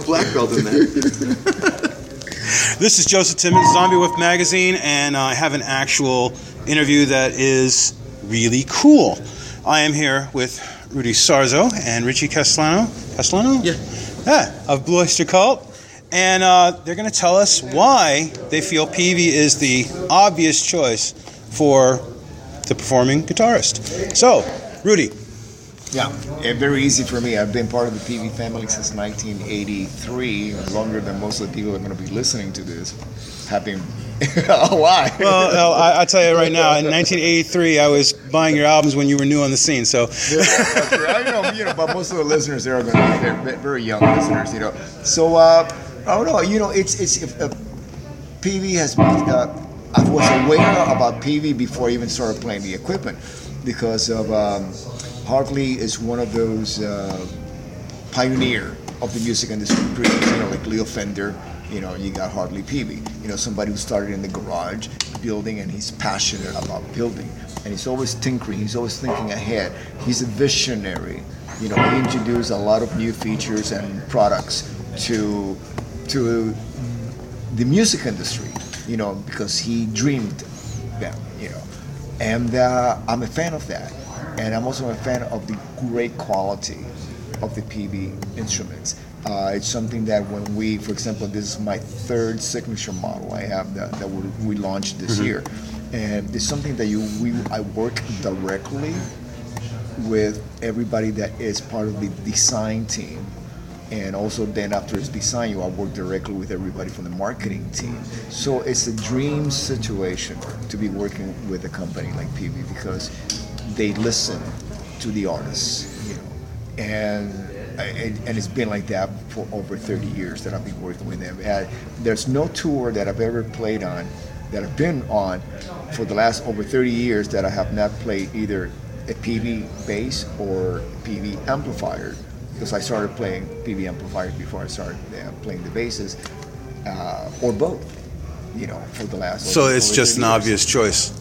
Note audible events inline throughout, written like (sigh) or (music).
black belt in there. (laughs) This is Joseph Timmons, Xombiewoof Magazine, and I have an actual interview that is really cool. I am here with Rudy Sarzo and Richie Castellano. Castellano? Yeah. Yeah, of Blue Oyster Cult. And uh, they're going to tell us why they feel Peavey is the obvious choice for the performing guitarist. So, Rudy, Yeah, very easy for me. I've been part of the Peavey family since 1983, longer than most of the people that are going to be listening to this. Having, (laughs) oh, why? well, I, I tell you right now, in (laughs) 1983, I was buying your albums when you were new on the scene. So, Yeah. I know, you know, but most of the listeners there are going to be they're very young listeners, you know. So, uh, I don't know, you know, it's it's if, uh, Peavey has. Uh, I was aware about Peavey before I even started playing the equipment because of um, Hartley is one of those uh, pioneer of the music industry, you know, like Leo Fender. You know, you got Hartley Peavey. You know, somebody who started in the garage building, and he's passionate about building, and he's always tinkering. He's always thinking ahead. He's a visionary. You know, he introduced a lot of new features and products to to the music industry. You know, because he dreamed them. You know, and uh, I'm a fan of that, and I'm also a fan of the great quality of the Peavey instruments. Uh, it's something that when we, for example, this is my third signature model I have that, that we, launched this year, and it's something that you we I work directly with everybody that is part of the design team. And also then after it's designed, you I work directly with everybody from the marketing team. So it's a dream situation to be working with a company like Peavey because they listen to the artists, you know, and and, and it's been like that for over 30 years that I've been working with them. And there's no tour that I've ever played on, that I've been on for the last over 30 years that I have not played either a Peavey bass or Peavey amplifier because I started playing Peavey amplifiers before I started uh, playing the basses uh, or both. You know, for the last. so it's just an years. obvious choice.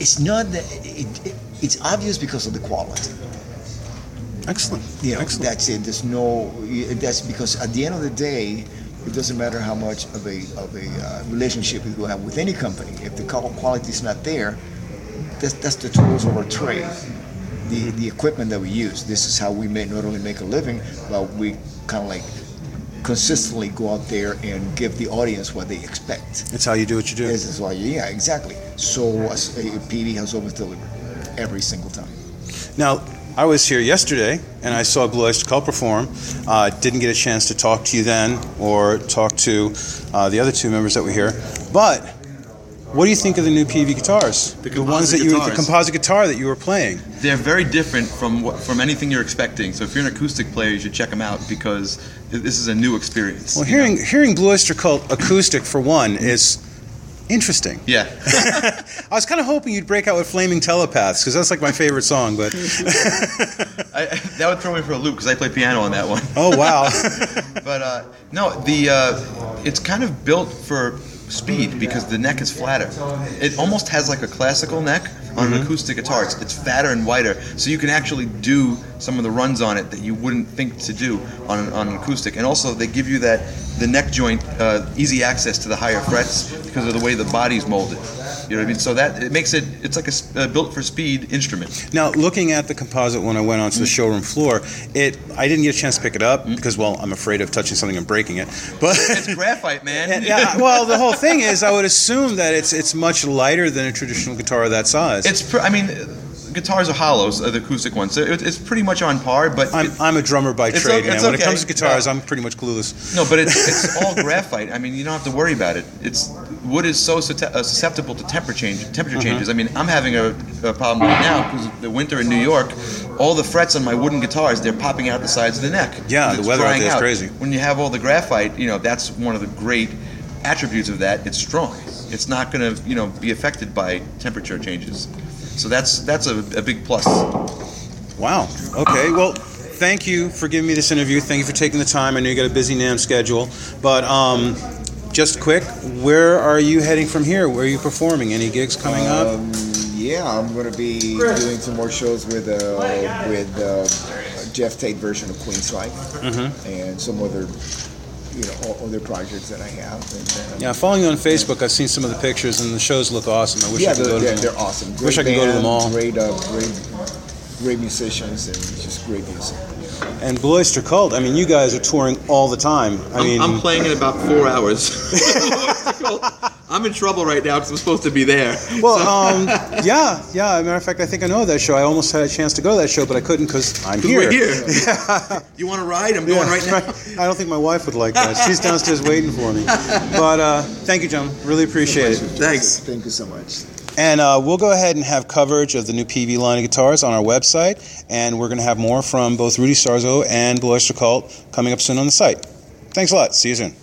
It's not that it, it, it's obvious because of the quality. Excellent. You know, Excellent. that's it. There's no. That's because at the end of the day, it doesn't matter how much of a of a uh, relationship you have with any company. If the qual- quality is not there, that's that's the tools of our trade. The the equipment that we use. This is how we may not only make a living, but we kind of like consistently go out there and give the audience what they expect. It's how you do what you do. This is why, yeah, exactly. So as a Peavey has always delivered every single time. Now, I was here yesterday and I saw Blue Oyster Cult perform. Uh, didn't get a chance to talk to you then or talk to uh, the other two members that were here. But what do you think of the new Peavey guitars? The ones that you, the composite guitar that you were playing. They're very different from what, from anything you're expecting. So if you're an acoustic player, you should check them out because this is a new experience. Well, you know? hearing hearing Blue Oyster Cult acoustic for one is interesting. Yeah. (laughs) (laughs) I was kind of hoping you'd break out with Flaming Telepaths because that's like my favorite song. But (laughs) I, that would throw me for a loop because I play piano on that one. oh wow, But uh, no, the uh, it's kind of built for speed because the neck is flatter. It almost has like a classical neck on an acoustic guitar. It's, it's fatter and wider, so you can actually do some of the runs on it that you wouldn't think to do on an, on an acoustic. And also, they give you that the neck joint uh, easy access to the higher frets because of the way the body's molded. You know what I mean? So that it makes it it's like a, uh, built for speed instrument. Now, looking at the composite when I went onto the showroom floor, it I didn't get a chance to pick it up because, well, I'm afraid of touching something and breaking it. But It's graphite, man. (laughs) And, yeah, well, the whole thing is, I would assume that it's it's much lighter than a traditional guitar of that size. It's, pr- I mean, guitars are hollows, the acoustic ones. So it, it's pretty much on par, but I'm, I'm a drummer by trade, o- man. When it comes to guitars, Yeah. I'm pretty much clueless. no, but it's, it's all (laughs) graphite. I mean, you don't have to worry about it. It's wood is so uh, susceptible to temperature change, temperature Uh-huh. changes. I mean, I'm having a, a problem right now because the winter in New York, all the frets on my wooden guitars they're popping out the sides of the neck. Yeah, the weather out there is crazy. When you have all the graphite, you know that's one of the great attributes of that. It's strong. It's not going to you know be affected by temperature changes. So that's that's a, a big plus. Wow. Okay. Well, thank you for giving me this interview. Thank you for taking the time. I know you got a busy NAMM schedule, but um, just quick, where are you heading from here? Where are you performing? Any gigs coming up? Um, yeah, I'm going to be doing some more shows with uh, with uh, Geoff Tate version of Queensryche, Mm-hmm. and some other, you know, other projects that I have. And, uh, Yeah, following you on Facebook, I've seen some of the pictures, and the shows look awesome. I wish yeah, I could go to them. they're awesome. Great Wish I could go to them band, all. Great, uh, great, great musicians and just great music. And Blue Oyster Cult, I mean, you guys are touring all the time. I mean, I'm, I'm playing in about four hours. (laughs) (laughs) I'm in trouble right now because I'm supposed to be there. well, um, (laughs) yeah, yeah. As a matter of fact, I think I know that show. I almost had a chance to go to that show, but I couldn't because I'm here. we're here. (laughs) You want to ride? I'm going right now. I don't think my wife would like that. She's downstairs waiting for me. But uh, thank you, John. Really appreciate it. Thanks. Thank you so much. And uh, we'll go ahead and have coverage of the new Peavey line of guitars on our website, and we're going to have more from both Rudy Sarzo and Blue Oyster Cult coming up soon on the site. Thanks a lot. See you soon.